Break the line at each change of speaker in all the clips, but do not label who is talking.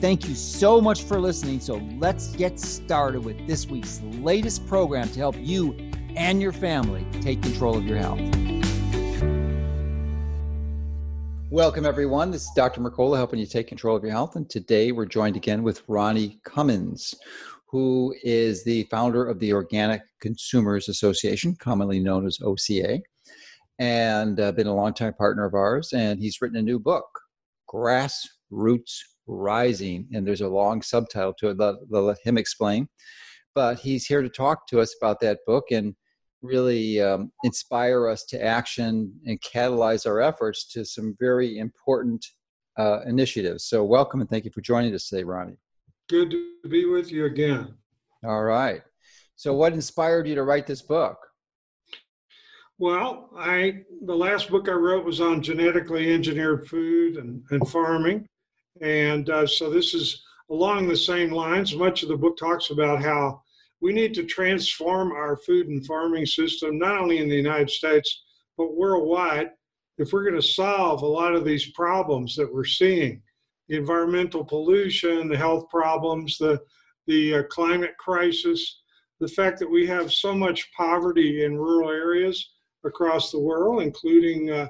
Thank you so much for listening. So let's get started with this week's latest program to help you and your family take control of your health. Welcome, everyone. This is Dr. Mercola helping you take control of your health. And today we're joined again with Ronnie Cummins, who is the founder of the Organic Consumers Association, commonly known as OCA, and uh, been a longtime partner of ours. And he's written a new book, Grassroots Rising, and there's a long subtitle to it. Let, let him explain. But he's here to talk to us about that book and really um, inspire us to action and catalyze our efforts to some very important uh, initiatives. So, welcome and thank you for joining us today, Ronnie.
Good to be with you again.
All right. So, what inspired you to write this book?
Well, I the last book I wrote was on genetically engineered food and, and farming. And uh, so this is along the same lines. Much of the book talks about how we need to transform our food and farming system, not only in the United States, but worldwide, if we're going to solve a lot of these problems that we're seeing the environmental pollution, the health problems, the, the uh, climate crisis, the fact that we have so much poverty in rural areas across the world, including uh,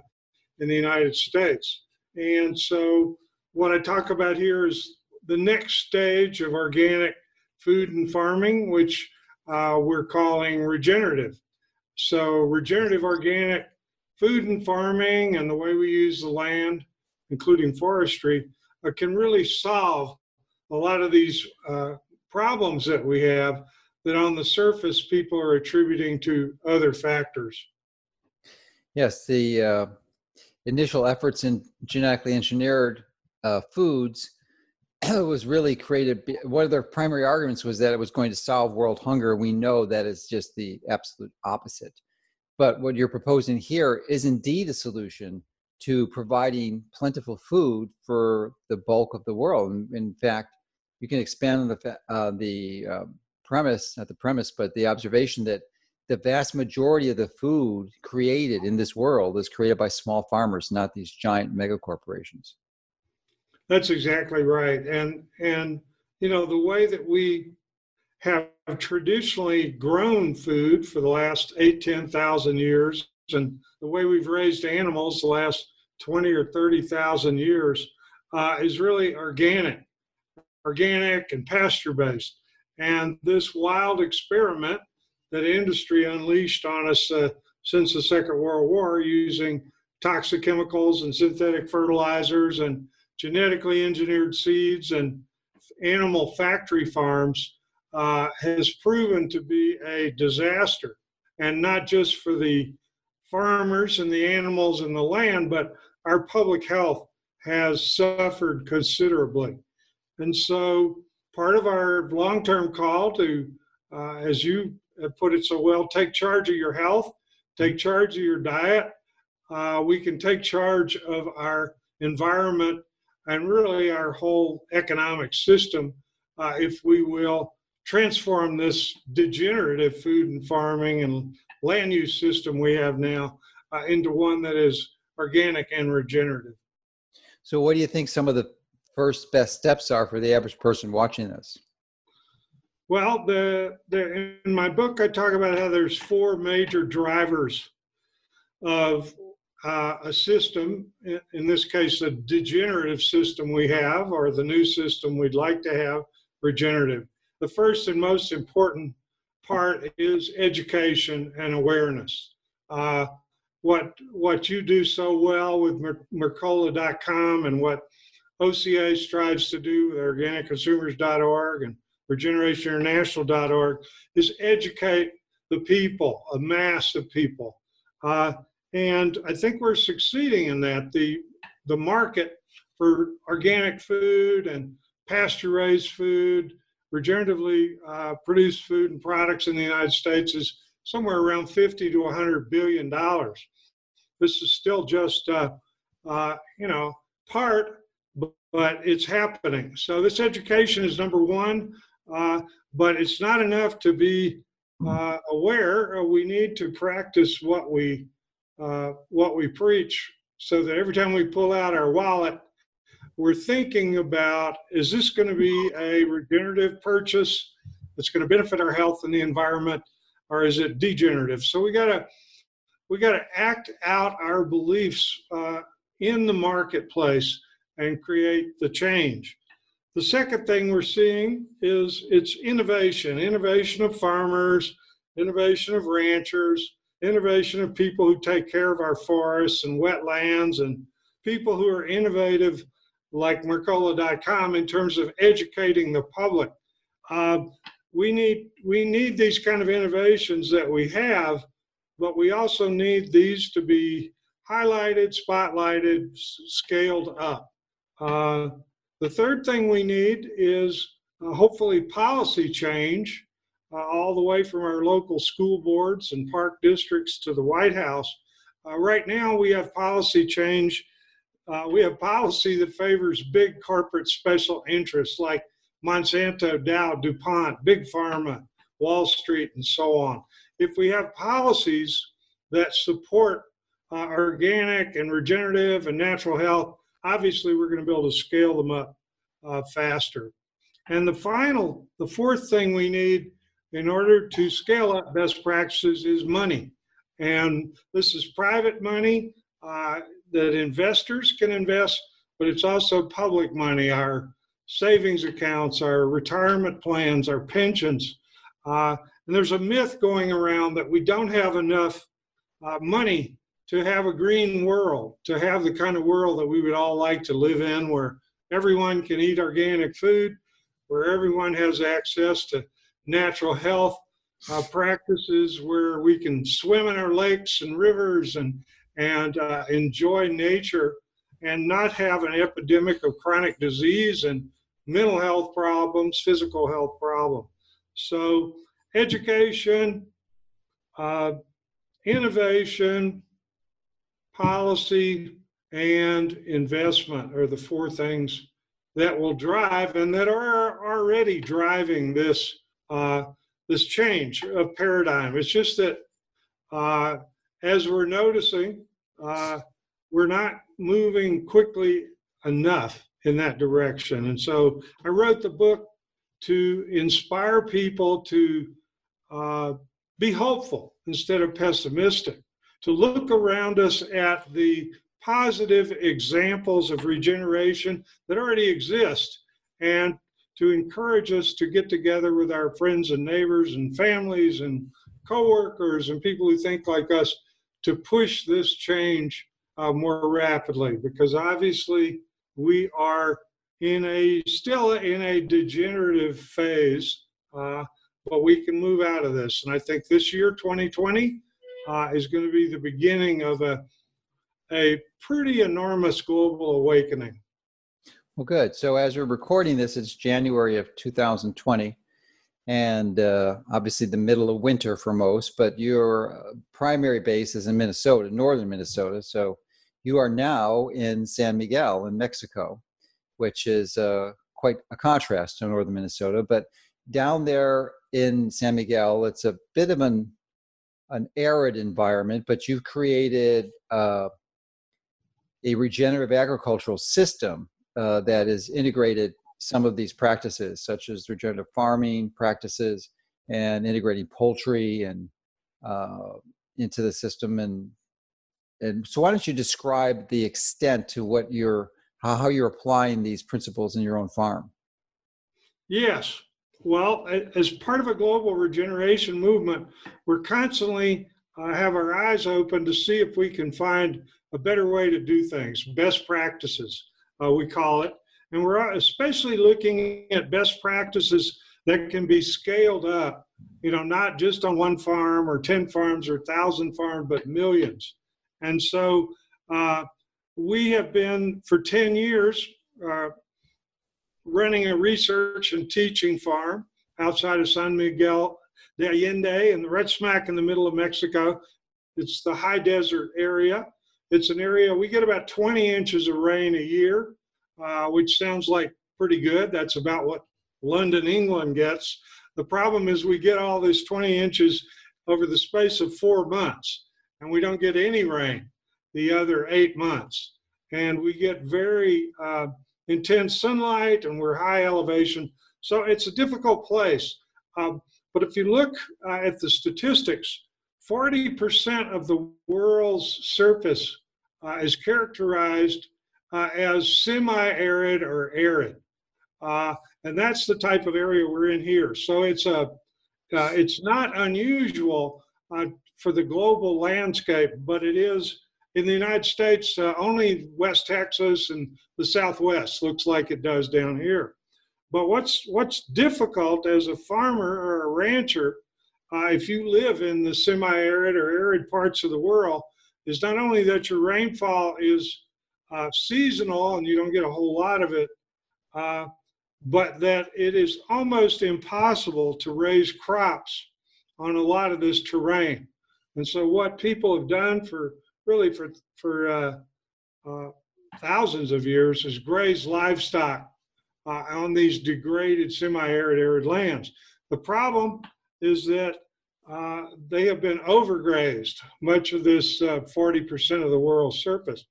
in the United States. And so what I talk about here is the next stage of organic food and farming, which uh, we're calling regenerative. So, regenerative organic food and farming and the way we use the land, including forestry, uh, can really solve a lot of these uh, problems that we have that on the surface people are attributing to other factors.
Yes, the uh, initial efforts in genetically engineered uh, foods was really created. One of their primary arguments was that it was going to solve world hunger. We know that is just the absolute opposite. But what you're proposing here is indeed a solution to providing plentiful food for the bulk of the world. In fact, you can expand on the uh, the uh, premise, not the premise, but the observation that the vast majority of the food created in this world is created by small farmers, not these giant mega corporations.
That's exactly right. And and you know the way that we have traditionally grown food for the last eight, ten thousand years, and the way we've raised animals the last twenty or thirty thousand years uh, is really organic, organic and pasture based. And this wild experiment that industry unleashed on us uh, since the Second World War, using toxic chemicals and synthetic fertilizers and genetically engineered seeds and animal factory farms uh, has proven to be a disaster. And not just for the farmers and the animals and the land, but our public health has suffered considerably. And so, part of our long term call to, uh, as you have put it so well, take charge of your health, take charge of your diet. Uh, we can take charge of our environment and really our whole economic system uh, if we will transform this degenerative food and farming and land use system we have now uh, into one that is organic and regenerative.
So, what do you think some of the first best steps are for the average person watching this?
Well, the, the in my book, I talk about how there's four major drivers of uh, a system, in this case, a degenerative system we have, or the new system we'd like to have, regenerative. The first and most important part is education and awareness. Uh, what what you do so well with Mercola.com and what OCA strives to do with organicconsumers.org and regenerationinternational.org is educate the people, a mass of people. Uh, and I think we're succeeding in that. The, the market for organic food and pasture raised food regeneratively uh, produced food and products in the United States is somewhere around 50 to 100 billion dollars. This is still just, uh, uh, you know, part, but, but, it's happening. So this education is number one, uh, but it's not enough to be uh, aware. we need to practice what we uh, what we preach, so that every time we pull out our wallet, we're thinking about: Is this going to be a regenerative purchase that's going to benefit our health and the environment? or is it degenerative? So we gotta we gotta act out our beliefs uh, in the marketplace and create the change. The second thing we're seeing is it's innovation, innovation of farmers, innovation of ranchers, innovation of people who take care of our forests and wetlands, and people who are innovative like Mercola.com in terms of educating the public. Uh, we need we need these kind of innovations that we have, but we also need these to be highlighted, spotlighted, scaled up. Uh, the third thing we need is uh, hopefully policy change, all the way from our local school boards and park districts to the White House. Uh, right now, we have policy change. Uh, we have policy that favors big corporate special interests like Monsanto, Dow, DuPont, Big Pharma, Wall Street, and so on. If we have policies that support uh, organic and regenerative and natural health, obviously we're going to be able to scale them up uh, faster. And the final, the fourth thing we need in order to scale up best practices is money. And this is private money uh, that investors can invest, but it's also public money. Our savings accounts, our retirement plans, our pensions. Uh, and there's a myth going around that we don't have enough uh, money to have a green world, to have the kind of world that we would all like to live in, where everyone can eat organic food, where everyone has access to natural health uh, practices, where we can swim in our lakes and rivers and and uh, enjoy nature and not have an epidemic of chronic disease and mental health problems, physical health problems. So, education, uh, innovation, policy, and investment are the four things that will drive and that are already driving this uh, this change of paradigm. It's just that uh, as we're noticing, uh, we're not moving quickly enough in that direction. And so I wrote the book to inspire people to uh, be hopeful instead of pessimistic, to look around us at the positive examples of regeneration that already exist, and to encourage us to get together with our friends and neighbors and families and coworkers and people who think like us to push this change uh, more rapidly because obviously we are in a still in a degenerative phase, uh, but we can move out of this. And I think this year, 2020, uh, is going to be the beginning of a a pretty enormous global awakening.
Well, good. So as we're recording this, it's January of 2020, and uh, obviously the middle of winter for most. But your uh, primary base is in Minnesota, northern Minnesota. So you are now in San Miguel in Mexico, which is uh, quite a contrast to northern Minnesota. But down there in San Miguel, it's a bit of an an arid environment, but you've created uh, a regenerative agricultural system uh, has integrated some of these practices, such as regenerative farming practices and integrating poultry and uh, into the system. And and so why don't you describe the extent to what you're how, how you're applying these principles in your own farm?
Yes. Well as part of a global regeneration movement we're constantly uh, have our eyes open to see if we can find a better way to do things best practices we call it and we're especially looking at best practices that can be scaled up you know not just on one farm or 10 farms or 1000 farms but millions and so uh, we have been for 10 years uh, running a research and teaching farm outside of San Miguel de Allende and the red smack in the middle of Mexico. It's the high desert area. It's an area we get about 20 inches of rain a year, uh, which sounds like pretty good. That's about what London, England gets. The problem is we get all this 20 inches over the space of four months, and we don't get any rain the other eight months. And we get very uh, intense sunlight, and we're high elevation. So it's a difficult place. Um, but if you look uh, at the statistics, 40% of the world's surface uh, is characterized uh, as semi arid or arid. Uh, and that's the type of area we're in here. So it's a uh, it's not unusual uh, for the global landscape, but it is in the United States. Uh, only West Texas and the Southwest looks like it does down here. But what's what's difficult as a farmer or a rancher, uh, if you live in the semi-arid or arid parts of the world, is not only that your rainfall is uh, seasonal and you don't get a whole lot of it, uh, but that it is almost impossible to raise crops on a lot of this terrain. And so, what people have done for really for for uh, uh, thousands of years is graze livestock uh, on these degraded semi-arid arid lands. The problem is that uh, they have been overgrazed much of this 40% uh, of the world's surface.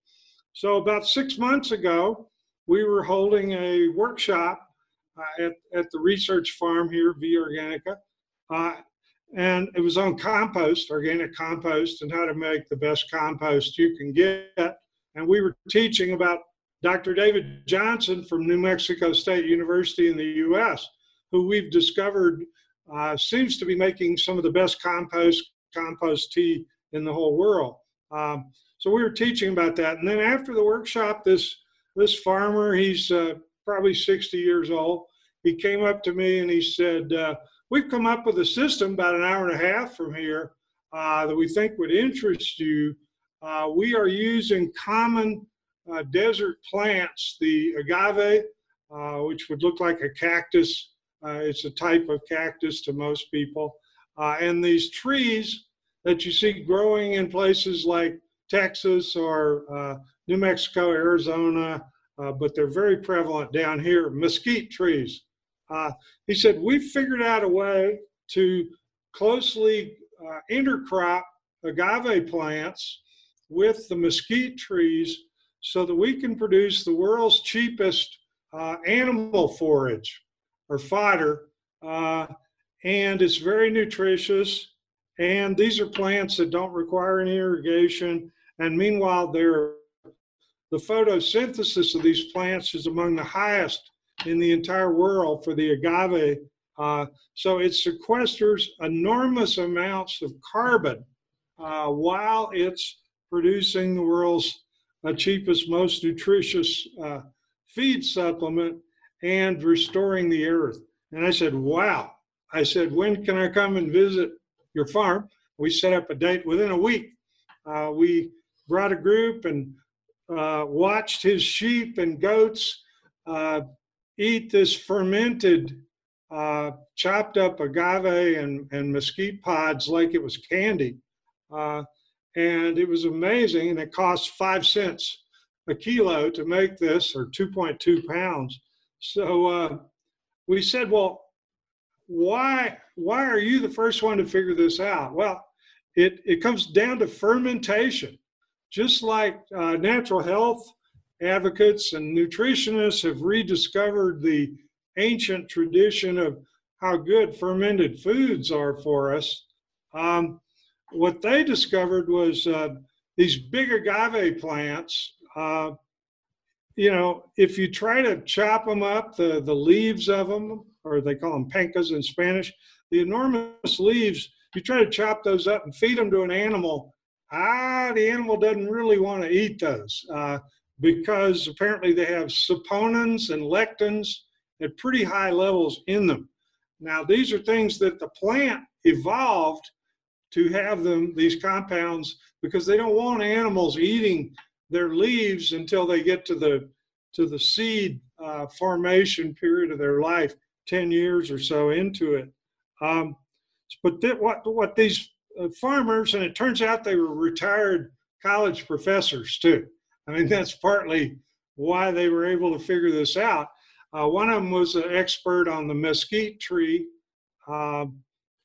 So about six months ago, we were holding a workshop uh, at, at the research farm here, Via Organica. Uh, and it was on compost, organic compost, and how to make the best compost you can get. And we were teaching about Dr. David Johnson from New Mexico State University in the US, who we've discovered uh, seems to be making some of the best compost compost tea in the whole world. Um, so we were teaching about that. And then after the workshop, this this farmer, he's uh, probably 60 years old. He came up to me and he said, uh, We've come up with a system about an hour and a half from here uh, that we think would interest you. Uh, we are using common uh, desert plants, the agave, which would look like a cactus. Uh, it's a type of cactus to most people. and these trees that you see growing in places like Texas or New Mexico, Arizona, uh, but they're very prevalent down here. Mesquite trees. Uh, he said, We've figured out a way to closely uh, intercrop agave plants with the mesquite trees so that we can produce the world's cheapest uh, animal forage or fodder. Uh, and it's very nutritious. And these are plants that don't require any irrigation. And meanwhile, they're the photosynthesis of these plants is among the highest in the entire world for the agave. Uh, so it sequesters enormous amounts of carbon uh, while it's producing the world's uh, cheapest, most nutritious uh, feed supplement and restoring the earth. And I said, wow. I said, when can I come and visit your farm? We set up a date within a week. Uh, we brought a group and uh, watched his sheep and goats uh, eat this fermented, uh, chopped up agave and, and mesquite pods like it was candy. Uh, and it was amazing. And it cost five cents a kilo to make this, or 2.2 pounds. So uh, we said, well, why why are you the first one to figure this out? Well, it, it comes down to fermentation just like uh, natural health advocates and nutritionists have rediscovered the ancient tradition of how good fermented foods are for us, um, what they discovered was uh, these big agave plants. You know, if you try to chop them up, the, the leaves of them, or they call them pencas in Spanish, the enormous leaves, you try to chop those up and feed them to an animal, ah, the animal doesn't really want to eat those uh, because apparently they have saponins and lectins at pretty high levels in them. Now, these are things that the plant evolved to have them, these compounds, because they don't want animals eating their leaves until they get to the to the seed uh, formation period of their life, 10 years or so into it. Um, but th- what, what these uh, farmers, and it turns out they were retired college professors too. I mean, that's partly why they were able to figure this out. Uh, one of them was an expert on the mesquite tree, uh,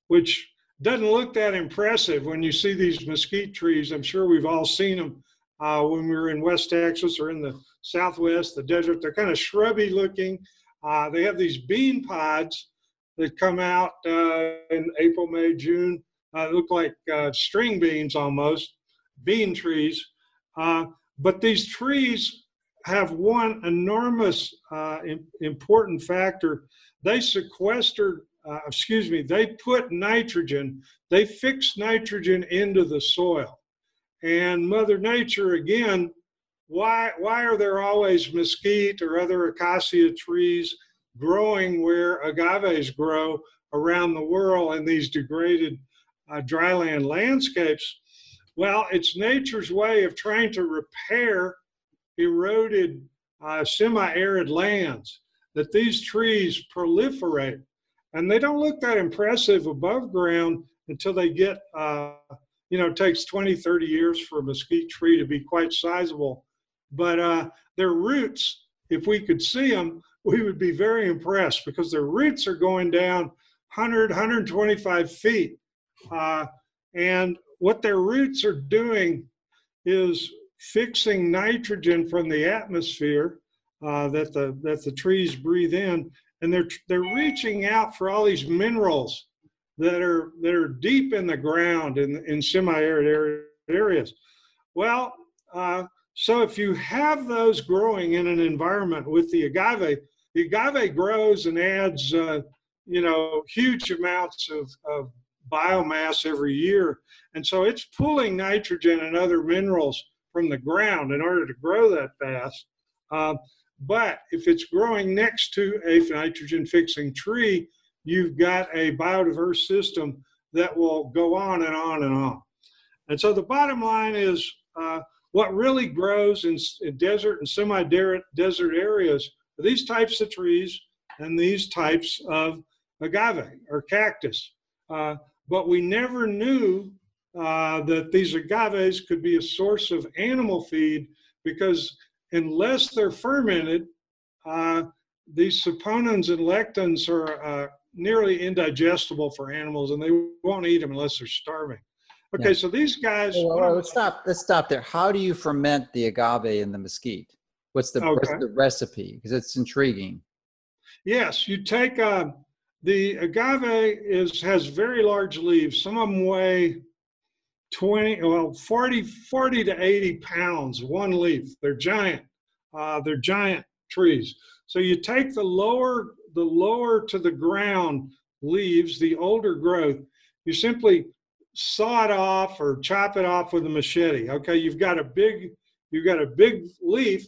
which doesn't look that impressive when you see these mesquite trees. I'm sure we've all seen them uh, when we were in West Texas or in the Southwest, the desert. They're kind of shrubby looking. Uh, they have these bean pods that come out uh, in April, May, June. Uh, look like uh, string beans almost, bean trees. Uh, but these trees have one enormous important factor. They sequestered uh, excuse me, they put nitrogen, they fix nitrogen into the soil. And Mother Nature, again, why, why are there always mesquite or other acacia trees growing where agaves grow around the world in these degraded uh, dryland landscapes? Well, it's nature's way of trying to repair eroded uh, semi arid lands, that these trees proliferate and they don't look that impressive above ground until they get uh, you know it takes 20 30 years for a mesquite tree to be quite sizable. But uh, their roots if we could see them we would be very impressed because their roots are going down 100 125 feet. Uh, and what their roots are doing is fixing nitrogen from the atmosphere uh, that the that the trees breathe in. And they're they're reaching out for all these minerals that are that are deep in the ground in in semi-arid areas. Well, uh, so if you have those growing in an environment with the agave, the agave grows and adds uh, you know huge amounts of, of biomass every year, and so it's pulling nitrogen and other minerals from the ground in order to grow that fast. Uh, but if it's growing next to a nitrogen fixing tree, you've got a biodiverse system that will go on and on and on. And so the bottom line is uh, what really grows in, in desert and semi desert areas are these types of trees and these types of agave or cactus. Uh, but we never knew uh, that these agaves could be a source of animal feed because unless they're fermented, uh, these saponins and lectins are uh, nearly indigestible for animals, and they won't eat them unless they're starving. Okay, yeah. so these guys.
Well, well, let's stop. Let's stop there. How do you ferment the agave and the mesquite? What's the, okay. what's the recipe? Because it's intriguing.
Yes, you take uh, the agave is has very large leaves. Some of them weigh 20, well, 40, 40 to 80 pounds, one leaf. They're giant. Uh, they're giant trees. So you take the lower, the lower to the ground leaves, the older growth, you simply saw it off or chop it off with a machete. Okay, you've got a big, you've got a big leaf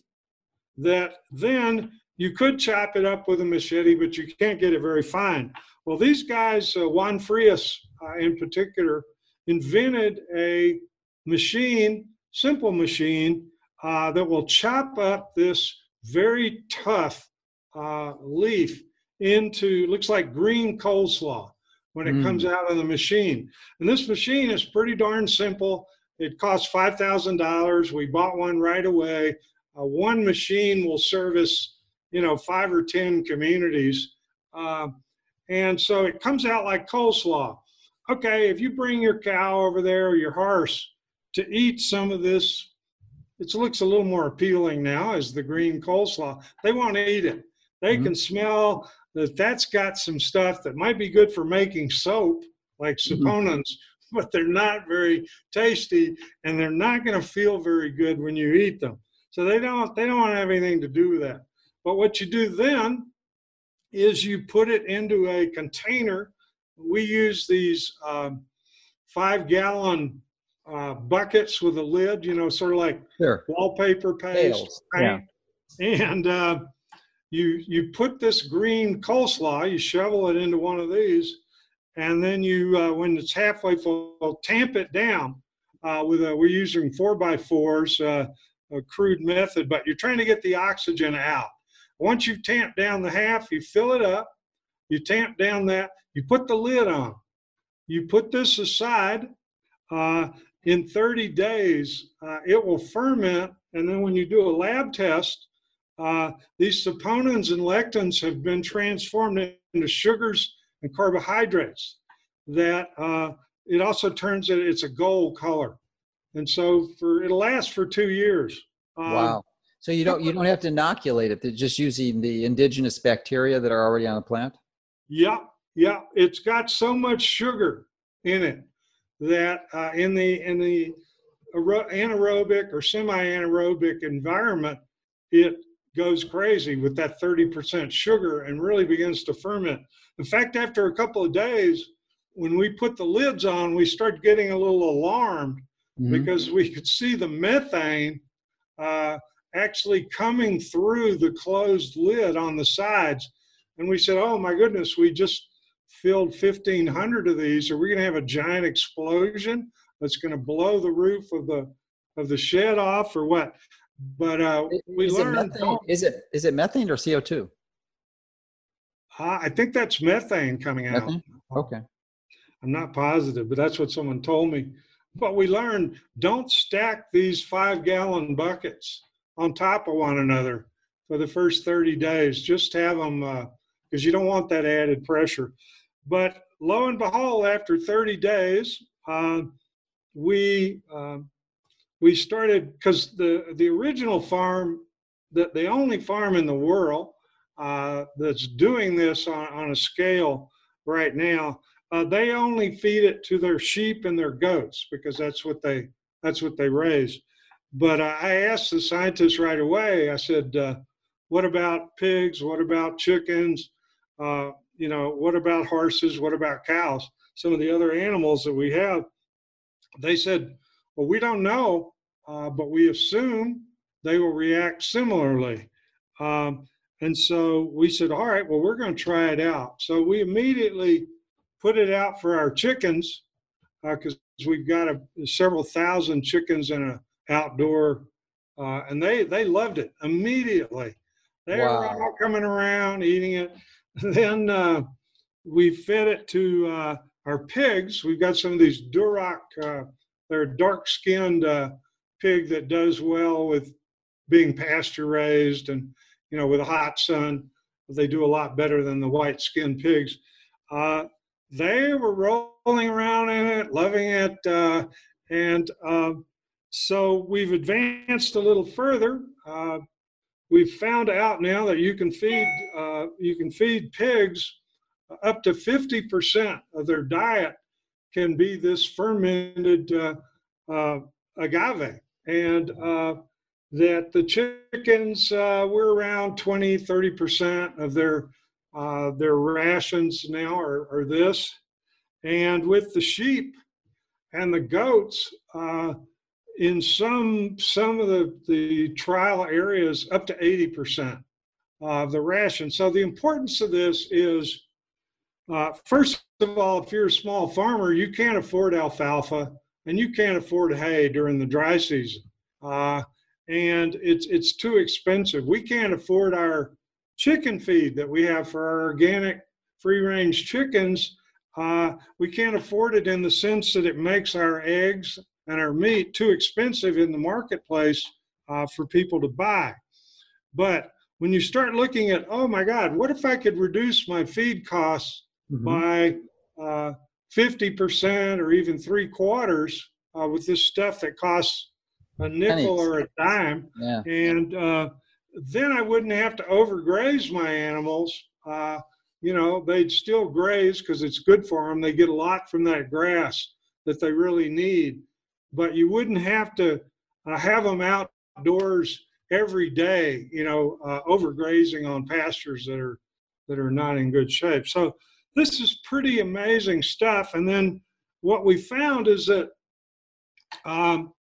that then you could chop it up with a machete, but you can't get it very fine. Well, these guys, uh, Juan Frias uh, in particular, invented a machine, simple machine, uh, that will chop up this very tough uh, leaf into looks like green coleslaw when it mm. comes out of the machine. And this machine is pretty darn simple. It costs five thousand dollars. We bought one right away. Uh, one machine will service, you know, five or ten communities, uh, and so it comes out like coleslaw okay, if you bring your cow over there or your horse to eat some of this, it looks a little more appealing now as the green coleslaw. They want to eat it. They mm-hmm. can smell that that's got some stuff that might be good for making soap, like saponins, mm-hmm. but they're not very tasty and they're not going to feel very good when you eat them. So they don't they don't want to have anything to do with that. But what you do then is you put it into a container we use these um, five gallon uh, buckets with a lid, you know, sort of like
sure.
wallpaper paste.
Right?
Yeah. And uh, you you put this green coleslaw, you shovel it into one of these, and then you, uh, when it's halfway full, tamp it down uh, with a. We're using four by fours, uh, a crude method, but you're trying to get the oxygen out. Once you tamp down the half, you fill it up, you tamp down that, you put the lid on. You put this aside. Uh, in 30 days, uh, it will ferment. And then when you do a lab test, uh, these saponins and lectins have been transformed into sugars and carbohydrates that uh, it also turns it, it's a gold color. And so for it'll last for two years.
Um, wow. So you don't you don't have to inoculate it. They're just using the indigenous bacteria that are already on the plant.
Yeah, yeah. It's got so much sugar in it that uh, in the in the anaerobic or semi-anaerobic environment, it goes crazy with that 30% sugar and really begins to ferment. In fact, after a couple of days, when we put the lids on, we start getting a little alarmed mm-hmm. because we could see the methane uh, actually coming through the closed lid on the sides. And we said, oh my goodness, we just filled 1,500 of these. Are we going to have a giant explosion that's going to blow the roof of the of the shed off or what? But uh, we is learned.
It methane, is it is it methane or CO two?
Uh, I think that's methane coming out.
Okay.
I'm not positive, but that's what someone told me. But we learned don't stack these five gallon buckets on top of one another for the first 30 days. Just have them because uh, you don't want that added pressure. But lo and behold, after 30 days, uh, we uh, we started because the the original farm, the, the only farm in the world uh, that's doing this on, on a scale right now uh, they only feed it to their sheep and their goats because that's what they that's what they raise. But uh, I asked the scientists right away. I said, uh, "What about pigs? What about chickens? Uh, you know, what about horses? What about cows? Some of the other animals that we have?" They said, "Well, we don't know, uh, but we assume they will react similarly." Um, and so we said, "All right, well, we're going to try it out." So we immediately put it out for our chickens because uh, we've got a, several thousand chickens in an outdoor, uh, and they they loved it immediately. They wow. were all coming around eating it. then uh, we fed it to uh, our pigs. We've got some of these Duroc. Uh, they're dark-skinned uh, pig that does well with being pasture raised and you know with a hot sun. They do a lot better than the white-skinned pigs. Uh, they were rolling around in it, loving it. Uh, and uh, so we've advanced a little further. Uh, we've found out now that you can feed uh, you can feed pigs up to 50% of their diet can be this fermented uh, agave, and that the chickens we're around 20 30% of their uh, their rations now are, are, this. And with the sheep and the goats, uh, in some some of the, the trial areas, up to 80% of the ration. So the importance of this is, uh, first of all, if you're a small farmer, you can't afford alfalfa and you can't afford hay during the dry season. Uh, and it's it's too expensive. We can't afford our chicken feed that we have for our organic free range chickens, uh, we can't afford it in the sense that it makes our eggs and our meat too expensive in the marketplace uh, for people to buy. But when you start looking at, oh my God, what if I could reduce my feed costs mm-hmm. by uh, 50% or even three quarters uh, with this stuff that costs a nickel or a dime? Yeah. And uh, then I wouldn't have to overgraze my animals. Uh, you know, they'd still graze because it's good for them. They get a lot from that grass that they really need. But you wouldn't have to uh, have them outdoors every day, you know, uh, overgrazing on pastures that are that are not in good shape. So this is pretty amazing stuff. And then what we found is that um,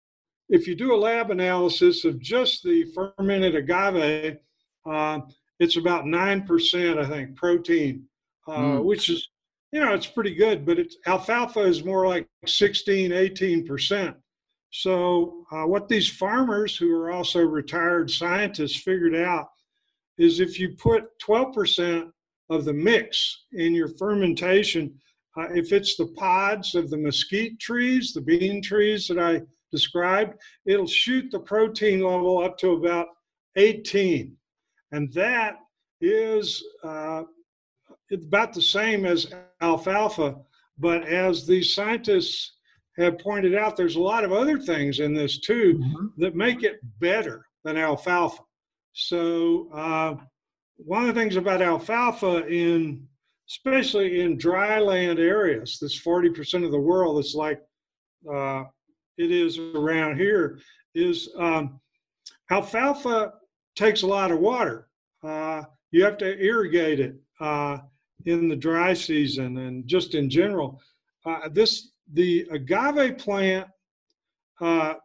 if you do a lab analysis of just the fermented agave, uh, it's about 9%, I think, protein, uh, mm. which is, you know, it's pretty good, but it's alfalfa is more like 16, 18%. So, uh, what these farmers who are also retired scientists figured out is if you put 12% of the mix in your fermentation, uh, if it's the pods of the mesquite trees, the bean trees that I described, it'll shoot the protein level up to about 18. And that is uh, about the same as alfalfa. But as these scientists have pointed out, there's a lot of other things in this too mm-hmm. that make it better than alfalfa. So, uh, one of the things about alfalfa in especially in dry land areas, this 40% of the world it's like uh, it is around here, is um, alfalfa takes a lot of water. Uh, you have to irrigate it uh, in the dry season and just in general. Uh, this the agave plant uh,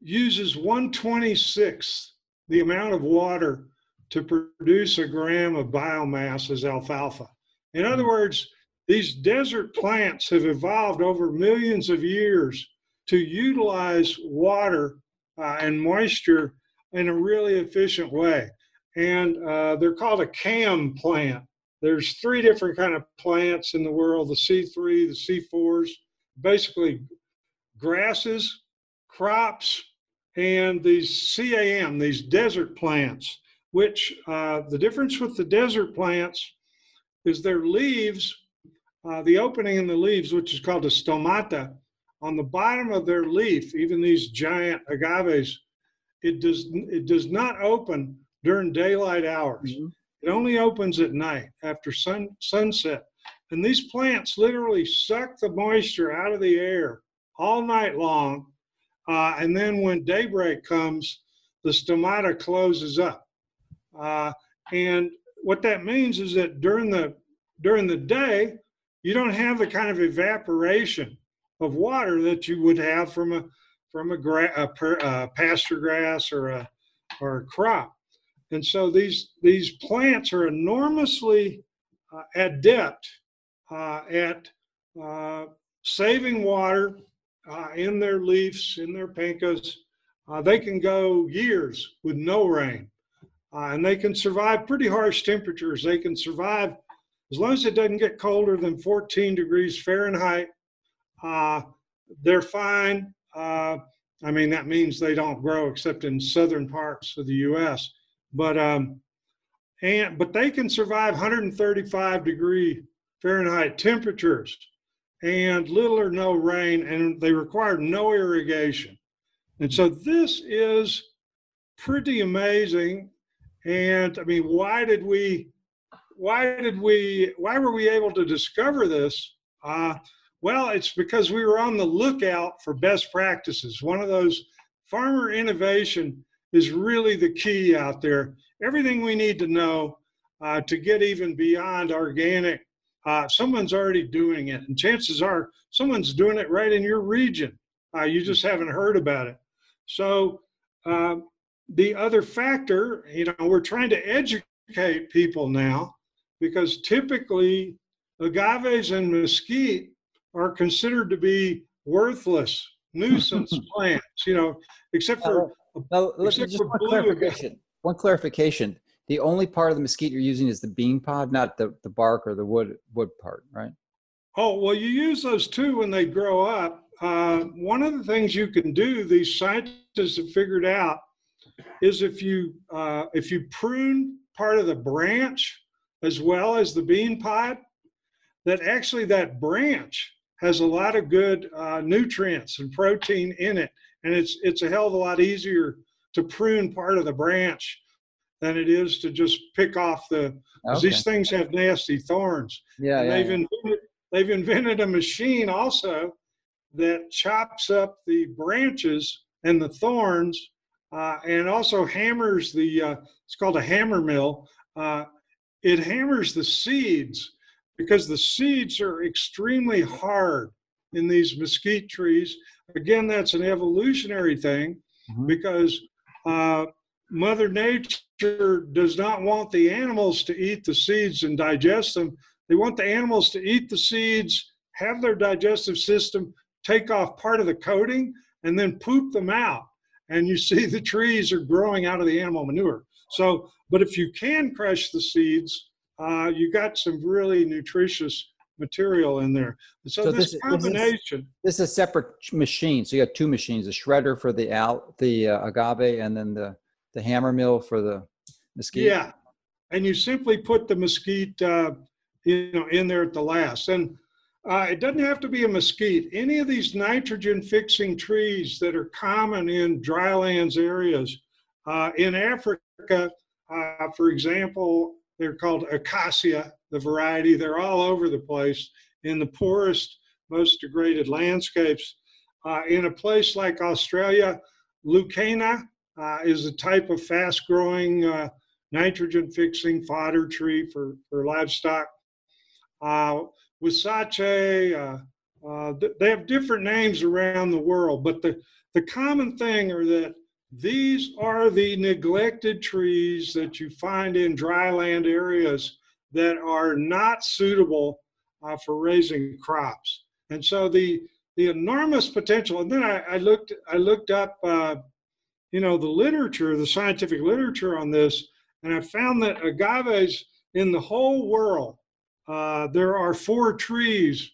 uses 126 the amount of water to produce a gram of biomass as alfalfa. In other words, these desert plants have evolved over millions of years to utilize water uh, and moisture in a really efficient way. And uh, they're called a CAM plant. There's three different kind of plants in the world, the C3, the C4s, basically grasses, crops, and these CAM, these desert plants, which uh, the difference with the desert plants is their leaves, uh, the opening in the leaves, which is called a stomata, on the bottom of their leaf, even these giant agaves, it does it does not open during daylight hours. Mm-hmm. It only opens at night after sun sunset. And these plants literally suck the moisture out of the air all night long. Uh, and then when daybreak comes, the stomata closes up. Uh, and what that means is that during the during the day, you don't have the kind of evaporation of water that you would have from a from a, gra- a, per, a pasture grass or a or a crop. And so these these plants are enormously uh, adept uh, at uh, saving water uh, in their leaves, in their pencas. Uh, they can go years with no rain. Uh, and they can survive pretty harsh temperatures. They can survive as long as it doesn't get colder than 14 degrees Fahrenheit. Uh, they're fine. Uh, I mean, that means they don't grow except in southern parts of the U.S. But um, and but they can survive 135 degree Fahrenheit temperatures and little or no rain, and they require no irrigation. And so this is pretty amazing. And I mean, why did we, why did we, why were we able to discover this? Uh, well, it's because we were on the lookout for best practices. One of those farmer innovation is really the key out there. Everything we need to know uh, to get even beyond organic, uh, someone's already doing it. And chances are someone's doing it right in your region. Uh, you just haven't heard about it. So, uh, the other factor, you know, we're trying to educate people now because typically agaves and mesquite are considered to be worthless nuisance plants, you know, except for.
Uh, except just for one clarification. One clarification. The only part of the mesquite you're using is the bean pod, not the, the bark or the wood wood part, right?
Oh well, you use those too when they grow up. Uh, one of the things you can do, these scientists have figured out, is if you uh, if you prune part of the branch as well as the bean pod, that actually that branch has a lot of good uh, nutrients and protein in it, and it's it's a hell of a lot easier to prune part of the branch than it is to just pick off the. Okay. These things have nasty thorns.
Yeah,
yeah
they've
yeah. invented they've invented a machine also that chops up the branches and the thorns, uh, and also hammers the. Uh, it's called a hammer mill. Uh, it hammers the seeds because the seeds are extremely hard in these mesquite trees. Again, that's an evolutionary thing mm-hmm. because uh, Mother Nature does not want the animals to eat the seeds and digest them. They want the animals to eat the seeds, have their digestive system take off part of the coating, and then poop them out. And you see the trees are growing out of the animal manure. So, but if you can crush the seeds, uh, you got some really nutritious material in there. So, so this, this, combination.
This is, this is, a separate machine. So you got two machines: the shredder for the al, the uh, agave, and then the the hammer mill for the mesquite.
Yeah, and you simply put the mesquite, uh, you know, in there at the last. And uh, it doesn't have to be a mesquite. Any of these nitrogen fixing trees that are common in drylands areas. Uh, in Africa, uh, for example, they're called acacia, the variety. They're all over the place in the poorest, most degraded landscapes. Uh, in a place like Australia, leucaena uh, is a type of fast growing uh, nitrogen fixing fodder tree for, for livestock. Huisache, uh, uh, they have different names around the world, but the, the common thing are that these are the neglected trees that you find in dryland areas that are not suitable uh, for raising crops. And so the the enormous potential. And then I, I looked I looked up uh, you know the literature, the scientific literature on this, and I found that agaves in the whole world, uh, there are four trees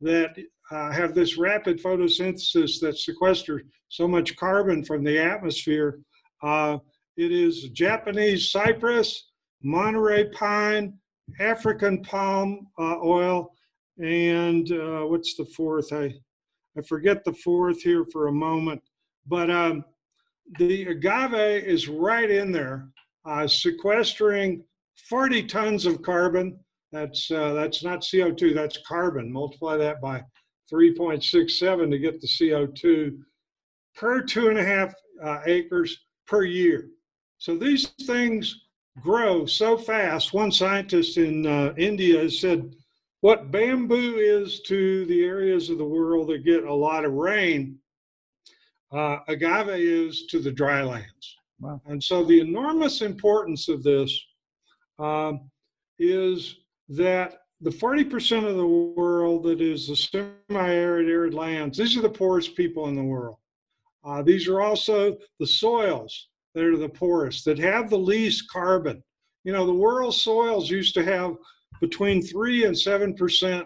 that uh, have this rapid photosynthesis that sequester so much carbon from the atmosphere. Uh, it is Japanese cypress, Monterey pine, African palm uh, oil, and uh, what's the fourth? I, I forget the fourth here for a moment. But um, the agave is right in there sequestering 40 tons of carbon. That's uh, that's not CO2, that's carbon. Multiply that by 3.67 to get the CO2 per two and a half uh, acres per year. So these things grow so fast. One scientist in uh, India said what bamboo is to the areas of the world that get a lot of rain, uh, agave is to the drylands. Wow. And so the enormous importance of this um, is that the 40% of the world that is the semi-arid, arid lands, these are the poorest people in the world. Uh, these are also the soils that are the poorest, that have the least carbon. You know, the world's soils used to have between 3 and 7%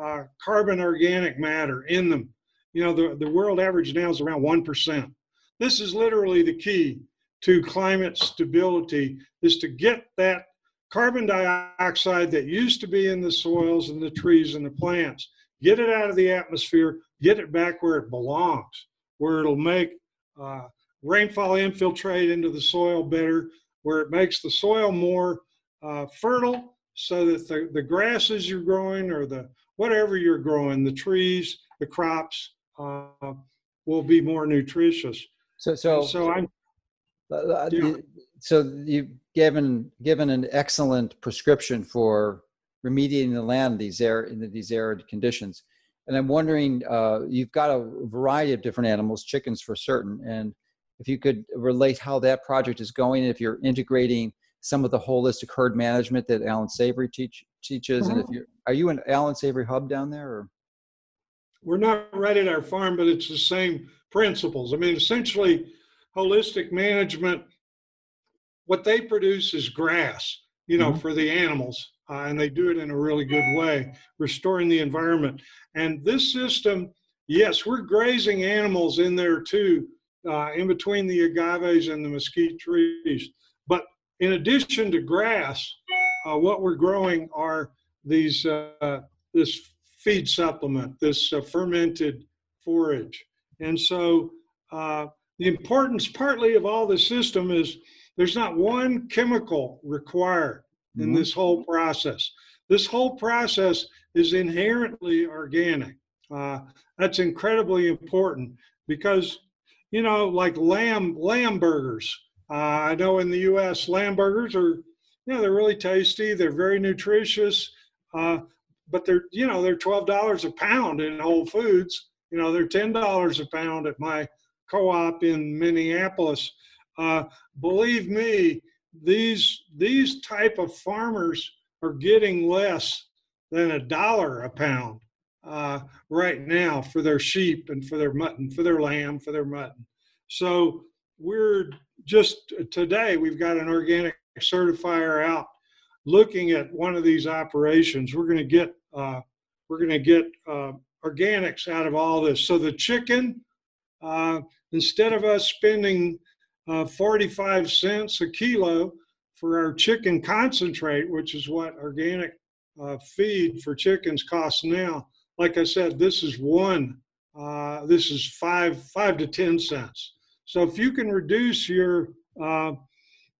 uh, carbon organic matter in them. You know, the, the world average now is around 1%. This is literally the key to climate stability is to get that carbon dioxide that used to be in the soils and the trees and the plants, get it out of the atmosphere, get it back where it belongs, where it'll make uh, rainfall infiltrate into the soil better, where it makes the soil more uh, fertile so that the, the grasses you're growing or the whatever you're growing, the trees, the crops uh, will be more nutritious.
So, so,
so I'm
uh, yeah. So you've given given an excellent prescription for remediating the land these air in these arid conditions. And I'm wondering, uh, you've got a variety of different animals, chickens for certain, and if you could relate how that project is going, if you're integrating some of the holistic herd management that alan Savory teach, teaches, mm-hmm. and if mm-hmm. you are you an alan Savory hub down there? Or?
We're not right at our farm, but it's the same principles. I mean, essentially, holistic management, what they produce is grass, you know, mm-hmm. for the animals. Uh, and they do it in a really good way, restoring the environment. And this system, yes, we're grazing animals in there too, uh, in between the agaves and the mesquite trees. But in addition to grass, uh, what we're growing are these uh, this feed supplement, this uh, fermented forage. And so uh, the importance partly of all the system is there's not one chemical required in mm-hmm. this whole process. This whole process is inherently organic. Uh, that's incredibly important because, you know, like lamb lamb burgers. Uh, I know in the U.S. lamb burgers are, you know, they're really tasty. They're very nutritious, uh, but they're, you know, they're twelve dollars a pound in Whole Foods. You know, they're ten dollars a pound at my co-op in Minneapolis. Uh, believe me, these these type of farmers are getting less than a dollar a pound uh, right now for their sheep and for their mutton, for their lamb, for their mutton. So we're just today we've got an organic certifier out looking at one of these operations. We're going to get uh, we're going to get uh, organics out of all this. So the chicken, uh, instead of us spending uh, 45 cents a kilo for our chicken concentrate, which is what organic uh, feed for chickens costs now. Like I said, this is one. Uh, this is five five to ten cents. So if you can reduce your uh,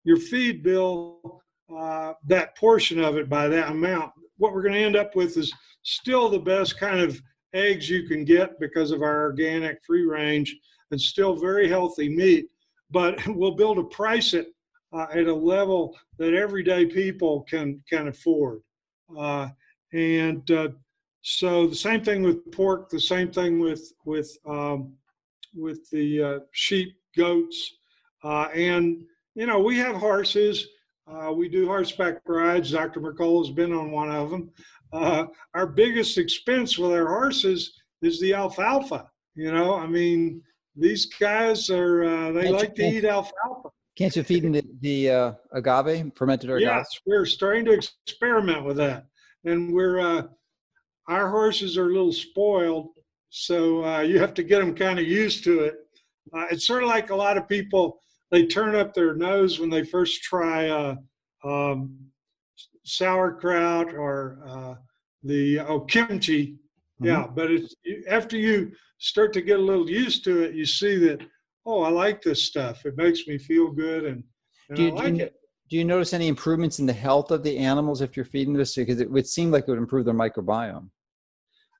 your feed bill uh, that portion of it by that amount, what we're going to end up with is still the best kind of eggs you can get because of our organic free range and still very healthy meat. But we'll be able to price it uh, at a level that everyday people can can afford. Uh, and uh, so the same thing with pork, the same thing with with um, with the uh, sheep, goats, uh, and you know we have horses. Uh, we do horseback rides. Dr. Mercola has been on one of them. Our biggest expense with our horses is the alfalfa. You know, I mean, these guys are uh, they like to eat alfalfa.
Can't you feed them the, the uh, agave, fermented agave?
Yes, we're starting to experiment with that, and we're uh, our horses are a little spoiled, so uh, you have to get them kind of used to it. Uh, it's sort of like a lot of people they turn up their nose when they first try uh, um, sauerkraut or uh, the oh kimchi. Mm-hmm. Yeah, but it's after you start to get a little used to it, you see that oh, I like this stuff. It makes me feel good, and, and
do you,
I like
do you,
it.
Do you notice any improvements in the health of the animals if you're feeding this? Because it would seem like it would improve their microbiome.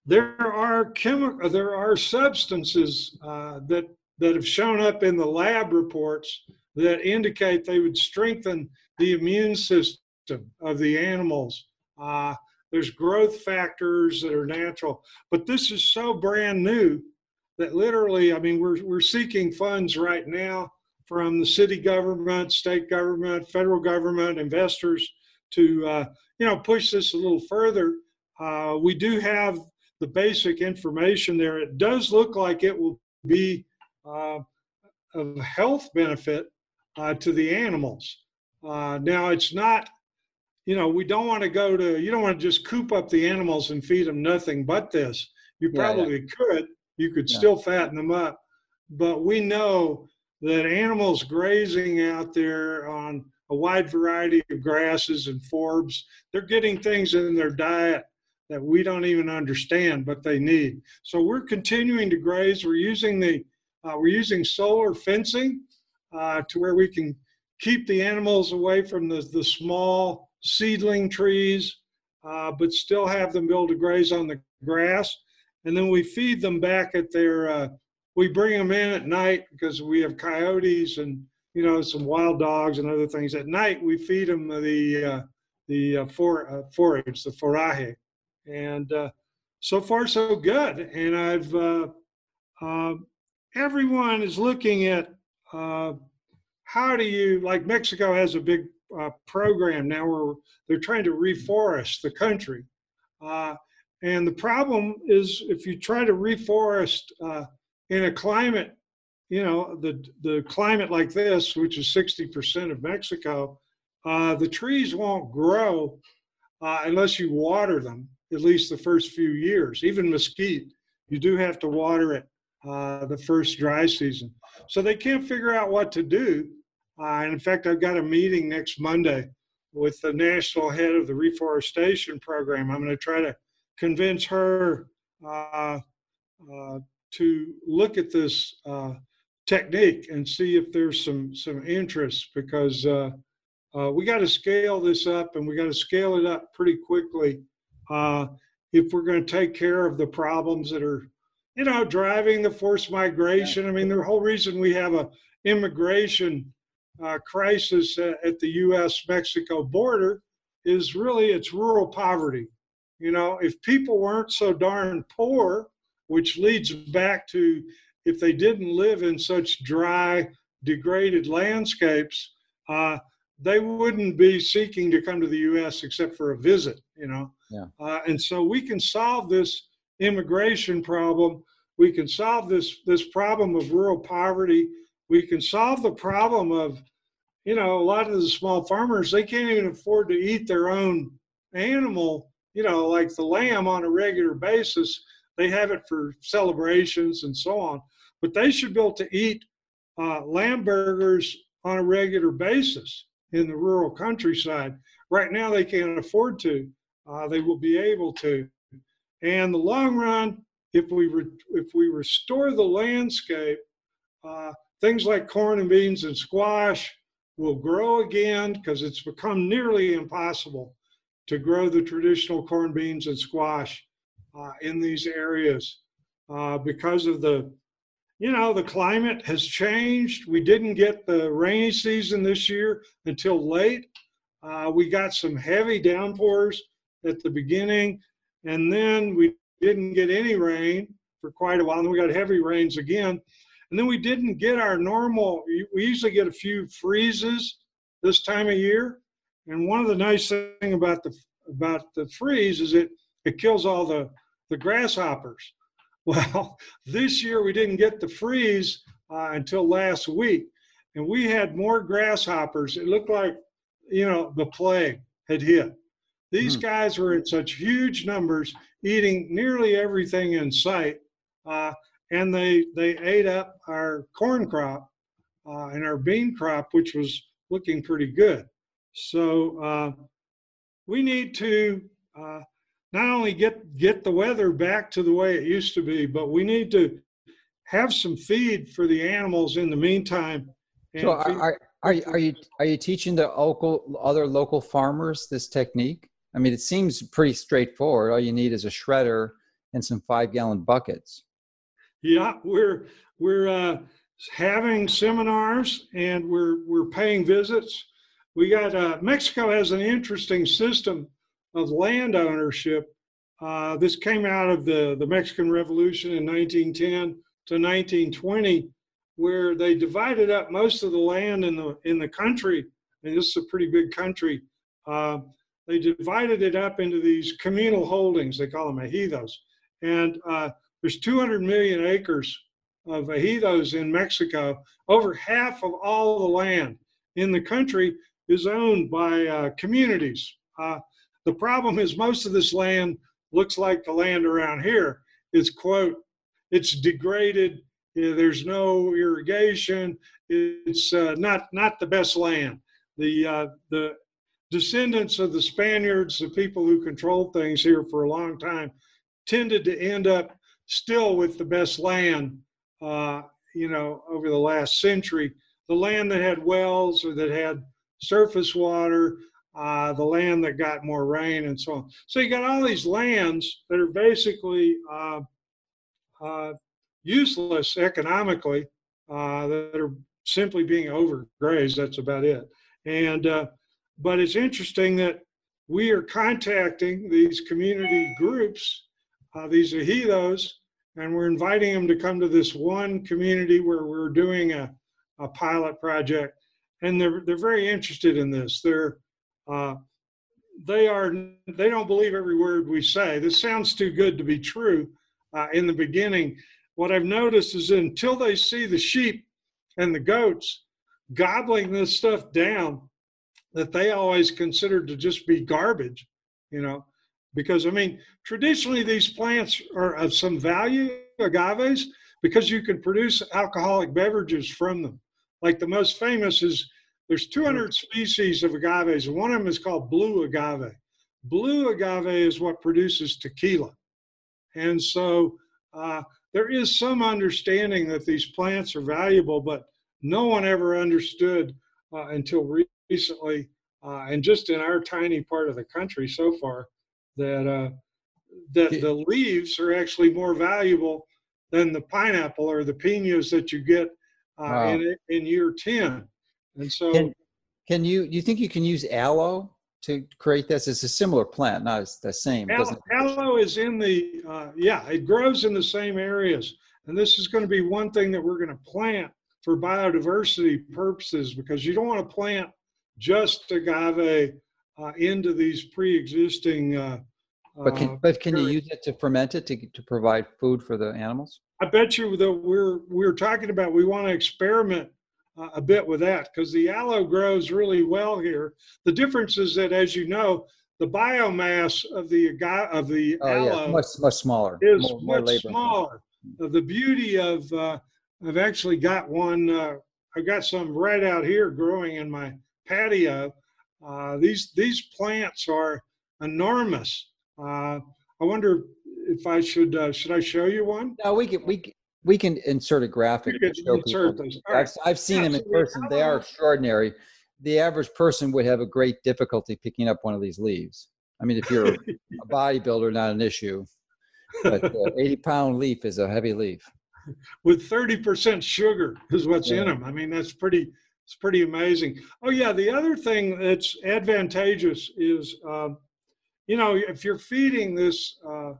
There are chemical, there are substances uh, that that have shown up in the lab reports that indicate they would strengthen the immune system of the animals. Uh, there's growth factors that are natural, but this is so brand new that literally, I mean, we're, we're seeking funds right now from the city government, state government, federal government, investors to, uh, you know, push this a little further. Uh, we do have the basic information there. It does look like it will be uh, of health benefit uh, to the animals. Uh, now, it's not, you know, we don't want to go to, you don't want to just coop up the animals and feed them nothing but this. You probably yeah, yeah. could, you could yeah. still fatten them up. But we know that animals grazing out there on a wide variety of grasses and forbs, they're getting things in their diet that we don't even understand, but they need. So we're continuing to graze. We're using the uh, we're using solar fencing uh, to where we can keep the animals away from the, the small seedling trees, uh, but still have them be able to graze on the grass and then we feed them back at their. Uh, we bring them in at night because we have coyotes and you know some wild dogs and other things. At night we feed them the uh, the uh, for, uh, forage, the forage, and uh, so far so good. And I've uh, everyone is looking at how do you like Mexico has a big uh, program now where they're trying to reforest the country. Uh, and the problem is if you try to reforest uh, in a climate, you know, the, the climate like this, which is 60% of Mexico, uh, the trees won't grow uh, unless you water them, at least the first few years. Even mesquite, you do have to water it uh, the first dry season. So they can't figure out what to do. Uh, and in fact, I've got a meeting next Monday with the national head of the reforestation program. I'm going to try to convince her uh, uh, to look at this uh, technique and see if there's some some interest because uh, uh, we got to scale this up and we got to scale it up pretty quickly if we're going to take care of the problems that are you know driving the forced migration i mean the whole reason we have a immigration crisis at the us mexico border is really it's rural poverty you know, if people weren't so darn poor, which leads back to if they didn't live in such dry, degraded landscapes, uh, they wouldn't be seeking to come to the U.S. except for a visit, you know.
Yeah.
Uh, and so we can solve this immigration problem. We can solve this this problem of rural poverty we can solve the problem of, you know, a lot of the small farmers, they can't even afford to eat their own animal, you know, like the lamb on a regular basis. They have it for celebrations and so on, but they should be able to eat uh, lamb burgers on a regular basis in the rural countryside. Right now, they can't afford to. Uh, they will be able to. And the long run, if we re- if we restore the landscape, uh, things like corn and beans and squash will grow again because it's become nearly impossible to grow the traditional corn, beans, and squash uh, in these areas uh, because of the you know, the climate has changed. We didn't get the rainy season this year until late. Uh, we got some heavy downpours at the beginning, and then we didn't get any rain for quite a while. And we got heavy rains again. And then we didn't get our normal, we usually get a few freezes this time of year. And one of the nice thing about the about the freeze is it it kills all the the grasshoppers. Well, this year we didn't get the freeze uh, until last week, and we had more grasshoppers. It looked like, you know, the plague had hit. These mm. guys were in such huge numbers, eating nearly everything in sight, uh, and they they ate up our corn crop uh, and our bean crop, which was looking pretty good. So uh, we need to uh, not only get get the weather back to the way it used to be, but we need to have some feed for the animals in the meantime.
So are, are, are, you, are you are you teaching the local other local farmers this technique? I mean, it seems pretty straightforward. All you need is a shredder and some five gallon buckets.
Yeah, we're we're uh, having seminars and we're we're paying visits. We got uh, Mexico has an interesting system of land ownership. Uh, this came out of the, the Mexican Revolution in 1910 to 1920, where they divided up most of the land in the in the country. And this is a pretty big country. Uh, they divided it up into these communal holdings. They call them ejidos, and uh, there's 200 million acres of ejidos in Mexico. Over half of all the land in the country is owned by uh, communities. Uh, the problem is most of this land looks like the land around here. It's quote, it's degraded. there's no irrigation. It's uh, not not the best land. The uh, the descendants of the Spaniards, the people who controlled things here for a long time, tended to end up still with the best land. Uh, you know, over the last century, the land that had wells or that had surface water uh, the land that got more rain and so on. So you got all these lands that are basically uh, uh, useless economically, uh, that are simply being overgrazed. That's about it. And uh, but it's interesting that we are contacting these community groups, uh, these ejidos, and we're inviting them to come to this one community where we're doing a, a pilot project. And they're they're very interested in this. They're uh, they are they don't believe every word we say. This sounds too good to be true. Uh, in the beginning, what I've noticed is until they see the sheep and the goats gobbling this stuff down, that they always considered to just be garbage, you know, because I mean traditionally these plants are of some value, agaves, because you can produce alcoholic beverages from them. Like the most famous is there's 200 species of agaves, and one of them is called blue agave. Blue agave is what produces tequila. And so uh, there is some understanding that these plants are valuable, but no one ever understood uh, until recently, uh, and just in our tiny part of the country so far, that uh, that the leaves are actually more valuable than the pineapple or the pinos that you get uh, wow. in in year ten. And so,
can, can you you think you can use aloe to create this? It's a similar plant, not the same.
Aloe, aloe is in the uh, yeah, it grows in the same areas, and this is going to be one thing that we're going to plant for biodiversity purposes because you don't want to plant just agave uh, into these pre-existing. Uh,
but can, but can you use it to ferment it to, to provide food for the animals?
I bet you that we're we're talking about we want to experiment uh, a bit with that because the aloe grows really well here. The difference is that, as you know, the biomass of the of the oh, aloe
yeah. much much smaller
is more, more much smaller. Uh, the beauty of uh, I've actually got one. Uh, I've got some right out here growing in my patio. Uh, these these plants are enormous. Uh, I wonder if I should uh, should I show you one?
No, we can we can, we can insert a graphic.
insert
I've, I've, seen yeah, them in so person. They are extraordinary. The average person would have a great difficulty picking up one of these leaves. I mean, if you're a bodybuilder, not an issue. But uh, 80 pound leaf is a heavy leaf.
With 30% sugar is what's yeah. in them. I mean, that's pretty. It's pretty amazing. Oh yeah, the other thing that's advantageous is, uh, you know, if you're feeding this uh,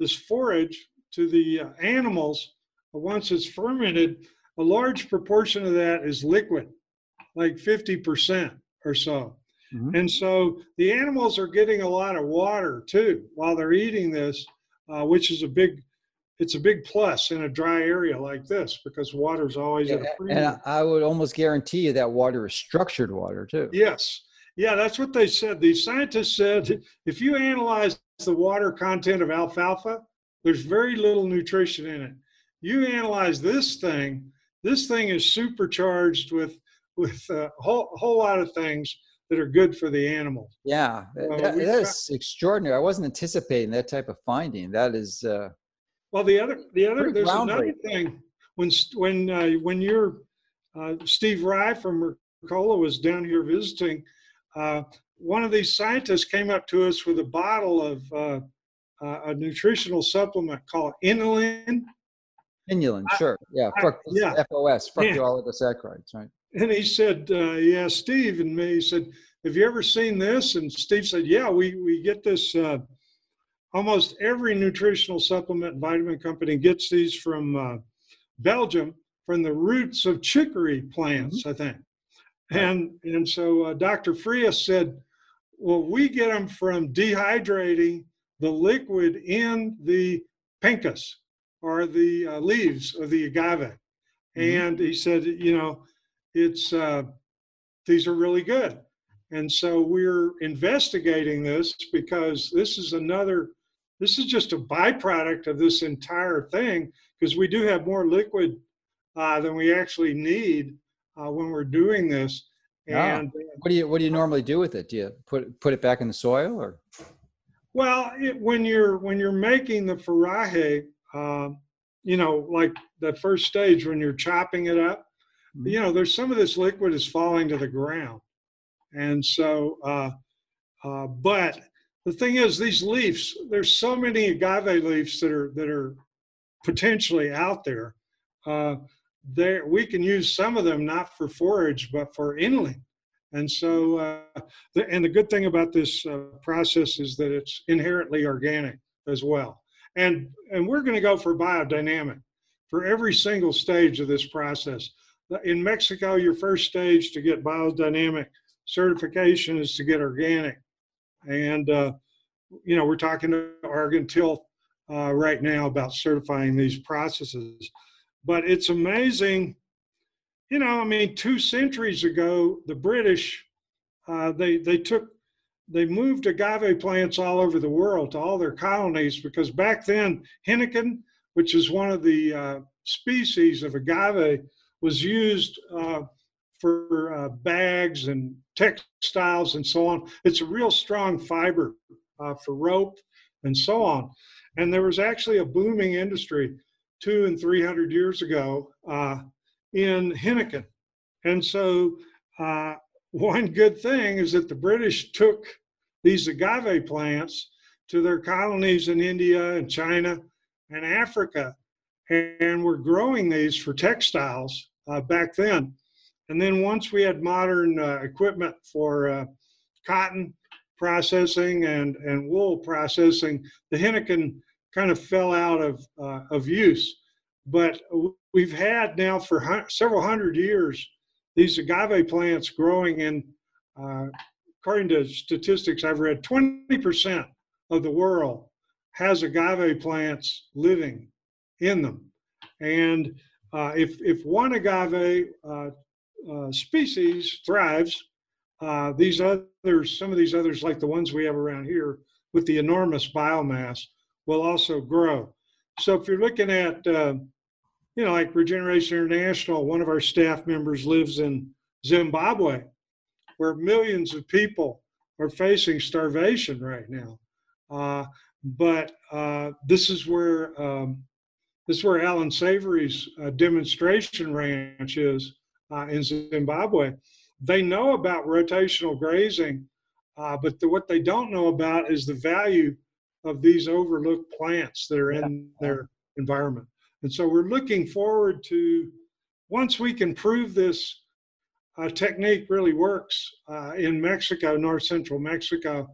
this forage to the uh, animals, once it's fermented, a large proportion of that is liquid, like 50% or so. Mm-hmm. And so the animals are getting a lot of water too while they're eating this, uh, which is a big it's a big plus in a dry area like this because water is always yeah, at a premium.
And I would almost guarantee you that water is structured water too.
Yes. Yeah, that's what they said. These scientists said if you analyze the water content of alfalfa, there's very little nutrition in it you analyze this thing, this thing is supercharged with with a whole, whole lot of things that are good for the animal.
Yeah, uh, that, that is extraordinary. I wasn't anticipating that type of finding. That is. Uh,
well, the other, the other, there's another thing. When when uh, when you're uh, Steve Rye from Mercola was down here visiting, uh, one of these scientists came up to us with a bottle of uh, a nutritional supplement called inulin
Inulin, sure. Yeah, fruct, yeah. FOS, fructooligosaccharides, right?
And he said, uh, yeah, Steve and me, he said, have you ever seen this? And Steve said, yeah, we, we get this, uh, almost every nutritional supplement vitamin company gets these from uh, Belgium from the roots of chicory plants, mm-hmm. I think. And, and so uh, Dr. Frias said, well, we get them from dehydrating the liquid in the pencas or the uh, leaves of the agave. Mm-hmm. And he said, you know, it's uh, these are really good. And so we're investigating this because this is another, this is just a byproduct of this entire thing because we do have more liquid uh, than we actually need uh, when we're doing this. And
oh. what do you what do you normally do with it? Do you put put it back in the soil or?
Well, it, when you're when you're making the forraje, um, you know, like the first stage when you're chopping it up, mm-hmm. you know, there's some of this liquid is falling to the ground. And so, uh, uh, but the thing is, these leaves, there's so many agave leaves that are that are potentially out there. Uh, there, we can use some of them not for forage, but for inulin. And so, uh, the, and the good thing about this uh, process is that it's inherently organic as well. And, and we're going to go for biodynamic for every single stage of this process. In Mexico, your first stage to get biodynamic certification is to get organic. And, uh, you know, we're talking to Oregon Tilth uh, right now about certifying these processes. But it's amazing, you know, I mean, two centuries ago, the British, uh, they, they took they moved agave plants all over the world to all their colonies because back then henequen, which is one of the uh, species of agave, was used uh, for uh, bags and textiles and so on. It's a real strong fiber uh, for rope and so on. And there was actually a booming industry two and three hundred years ago uh, in henequen. And so uh, one good thing is that the British took these agave plants to their colonies in India and China and Africa, and were growing these for textiles uh, back then. And then once we had modern uh, equipment for uh, cotton processing and, and wool processing, the henequen kind of fell out of, uh, of use. But we've had now for several hundred years these agave plants growing in, uh, according to statistics I've read, 20% of the world has agave plants living in them. And uh, if, if one agave uh, species thrives, uh, these others, some of these others, like the ones we have around here, with the enormous biomass, will also grow. So if you're looking at, uh, you know, like Regeneration International, one of our staff members lives in Zimbabwe, where millions of people are facing starvation right now. Uh, but uh, this is where um, this is where Alan Savory's uh, demonstration ranch is uh, in Zimbabwe. They know about rotational grazing, uh, but the, what they don't know about is the value of these overlooked plants that are in their environment. And so we're looking forward to once we can prove this uh, technique really works uh, in Mexico, north central Mexico,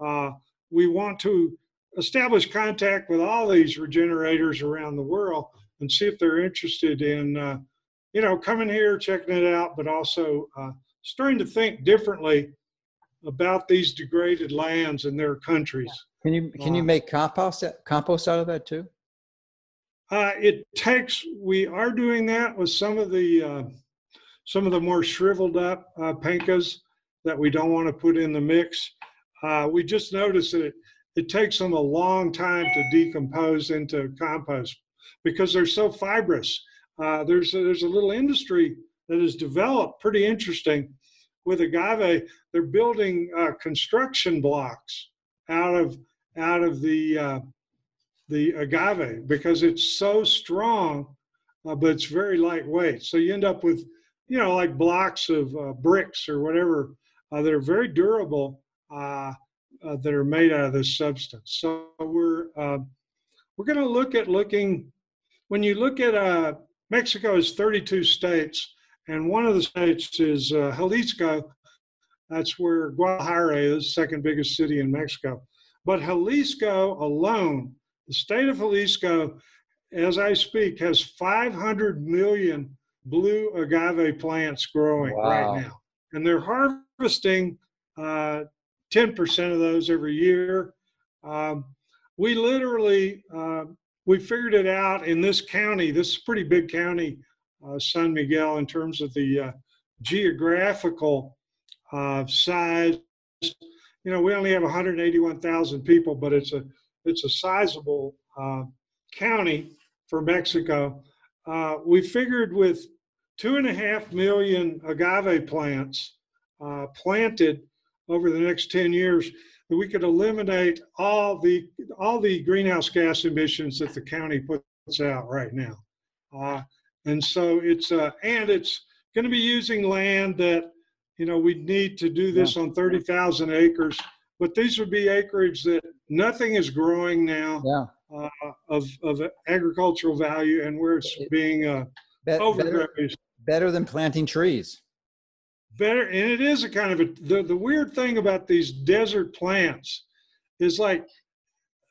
uh, we want to establish contact with all these regenerators around the world and see if they're interested in, uh, you know, coming here, checking it out, but also uh, starting to think differently about these degraded lands in their countries.
Can you can you uh, make compost compost out of that too?
Uh, it takes. We are doing that with some of the uh, some of the more shriveled up uh, pencas that we don't want to put in the mix. Uh, we just noticed that it, it takes them a long time to decompose into compost because they're so fibrous. Uh, there's a, there's a little industry that has developed pretty interesting with agave. They're building uh, construction blocks out of out of the uh, the agave because it's so strong, uh, but it's very lightweight. So you end up with you know like blocks of uh, bricks or whatever uh, that are very durable that are made out of this substance. So we're we're going to look at looking when you look at uh, Mexico is 32 states, and one of the states is uh, Jalisco. That's where Guadalajara is, second biggest city in Mexico. But Jalisco alone, the state of Jalisco, as I speak, has 500 million blue agave plants growing wow. right now, and they're harvesting uh, 10% of those every year. Um, we literally, uh, we figured it out in this county. This is a pretty big county, uh, San Miguel, in terms of the uh, geographical uh, size. You know, we only have 181,000 people, but it's a it's a sizable uh, county for Mexico. Uh, we figured with two and a half million agave plants planted over the next 10 years that we could eliminate all the all the greenhouse gas emissions that the county puts out right now. Uh, and so it's uh, and it's going to be using land that you know we need to do this yeah. on 30,000 acres, but these would be acreage that nothing is growing now
yeah.
uh, of of agricultural value, and where it's being uh, overgrazed.
Better, better than planting trees
better and it is a kind of a the, the weird thing about these desert plants is like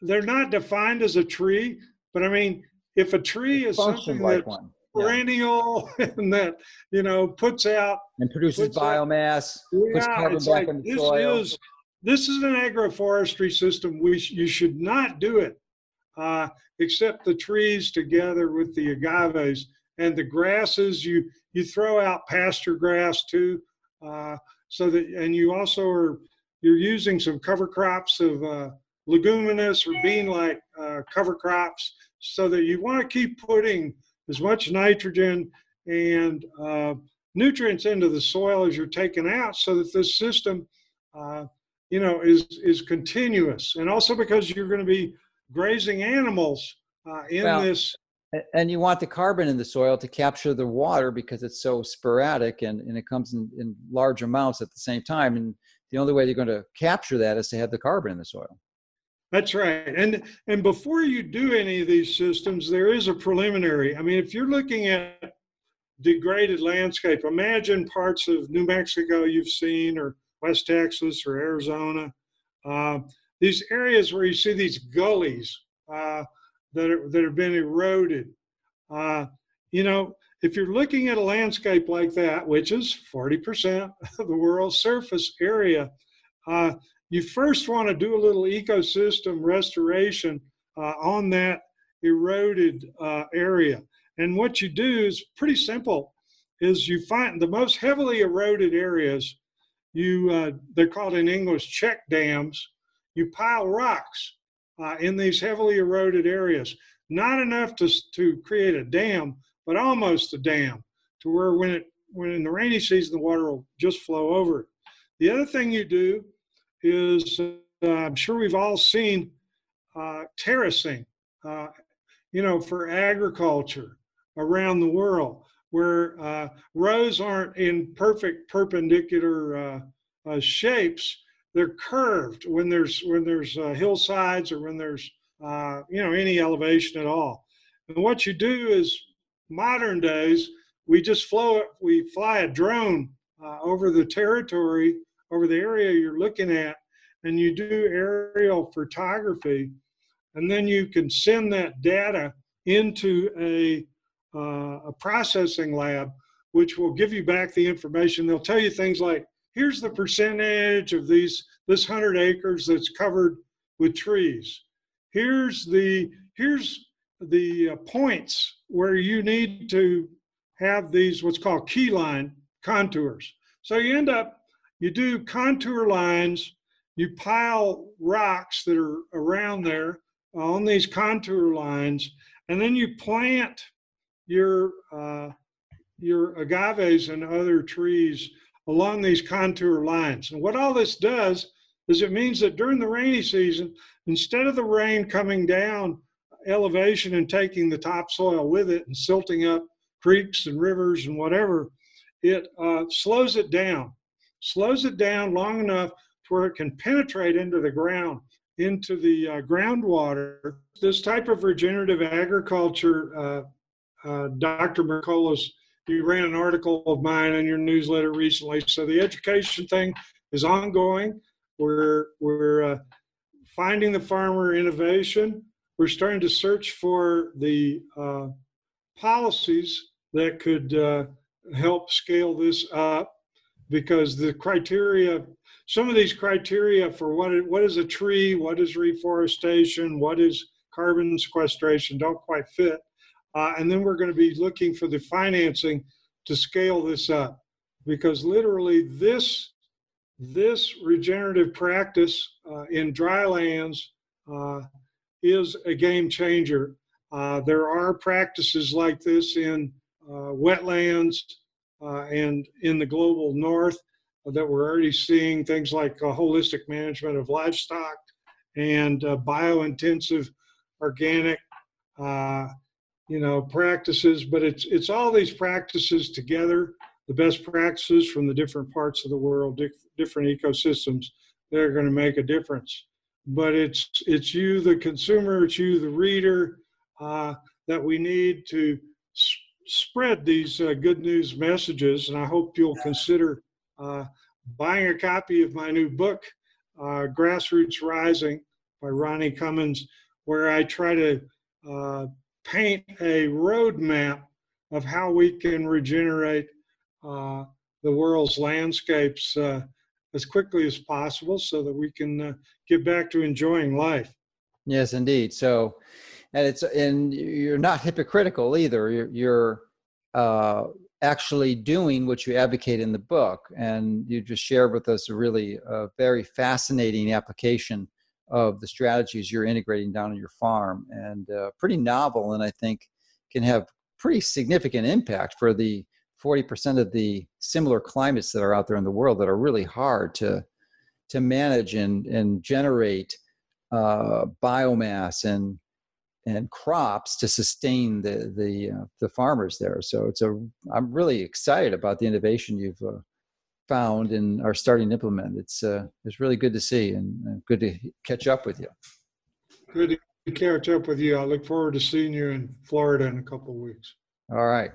they're not defined as a tree but i mean if a tree is something like that's one. perennial yeah. and that you know puts out
and produces biomass out, puts
carbon back like, in the this soil. is this is an agroforestry system we sh- you should not do it uh, except the trees together with the agaves and the grasses you you throw out pasture grass too uh, so that and you also are you're using some cover crops of uh, leguminous or bean-like uh, cover crops so that you want to keep putting as much nitrogen and uh, nutrients into the soil as you're taking out so that this system uh, you know is is continuous. And also because you're going to be grazing animals uh, in well, this
and you want the carbon in the soil to capture the water because it's so sporadic and, and it comes in, in large amounts at the same time and the only way you're going to capture that is to have the carbon in the soil.
That's right and and before you do any of these systems there is a preliminary. I mean if you're looking at degraded landscape imagine parts of new mexico you've seen or west texas or arizona. Uh, these areas where you see these gullies uh, that, are, that have been eroded. Uh, you know, if you're looking at a landscape like that, which is 40% of the world's surface area, uh, you first want to do a little ecosystem restoration uh, on that eroded uh, area. And what you do is pretty simple. is you find the most heavily eroded areas. You uh, they're called in English check dams. You pile rocks uh, in these heavily eroded areas, not enough to to create a dam, but almost a dam, to where when it when in the rainy season the water will just flow over. The other thing you do is uh, I'm sure we've all seen uh, terracing, uh, you know, for agriculture around the world, where uh, rows aren't in perfect perpendicular uh, uh, shapes. They're curved when there's when there's uh, hillsides or when there's uh, you know any elevation at all. And what you do is modern days we just flow. We fly a drone uh, over the territory over the area you're looking at and you do aerial photography and then you can send that data into a, uh, a processing lab which will give you back the information they'll tell you things like here's the percentage of these this 100 acres that's covered with trees. Here's the here's the uh, points where you need to have these what's called key line contours. So you end up you do contour lines, you pile rocks that are around there on these contour lines, and then you plant your uh, your agaves and other trees along these contour lines. And what all this does is it means that during the rainy season, instead of the rain coming down elevation and taking the topsoil with it and silting up creeks and rivers and whatever, it uh, slows it down slows it down long enough to where it can penetrate into the ground, into the uh, groundwater. This type of regenerative agriculture, uh, uh, Dr. Mercolas, you ran an article of mine in your newsletter recently. So the education thing is ongoing. We're, we're uh, finding the farmer innovation. We're starting to search for the uh, policies that could uh, help scale this up because the criteria, some of these criteria for what what is a tree, what is reforestation, what is carbon sequestration don't quite fit. Uh, and then we're going to be looking for the financing to scale this up because literally this this regenerative practice uh, in dry lands uh, is a game changer. Uh, there are practices like this in uh, wetlands uh, and in the global north that we're already seeing things like holistic management of livestock and biointensive organic you know practices but it's it's all these practices together the best practices from the different parts of the world different ecosystems that are going to make a difference. But it's it's you the consumer it's you the reader uh, that we need to spread these uh, good news messages, and I hope you'll consider uh, buying a copy of my new book, uh, Grassroots Rising by Ronnie Cummins, where I try to uh, paint a roadmap of how we can regenerate uh, the world's landscapes uh, as quickly as possible so that we can get back to enjoying life.
Yes, indeed. So, and it's and you're not hypocritical either. You're, you're uh, actually doing what you advocate in the book, and you just shared with us a really uh, very fascinating application of the strategies you're integrating down on your farm, and uh, pretty novel, and I think can have pretty significant impact for the 40% of the similar climates that are out there in the world that are really hard to to manage and and generate uh, biomass and and crops to sustain the the uh, the farmers there. So it's a I'm really excited about the innovation you've uh, found and are starting to implement. It's uh, it's really good to see and, and good to catch up with you.
Good to catch up with you. I look forward to seeing you in Florida in a couple of weeks.
All right.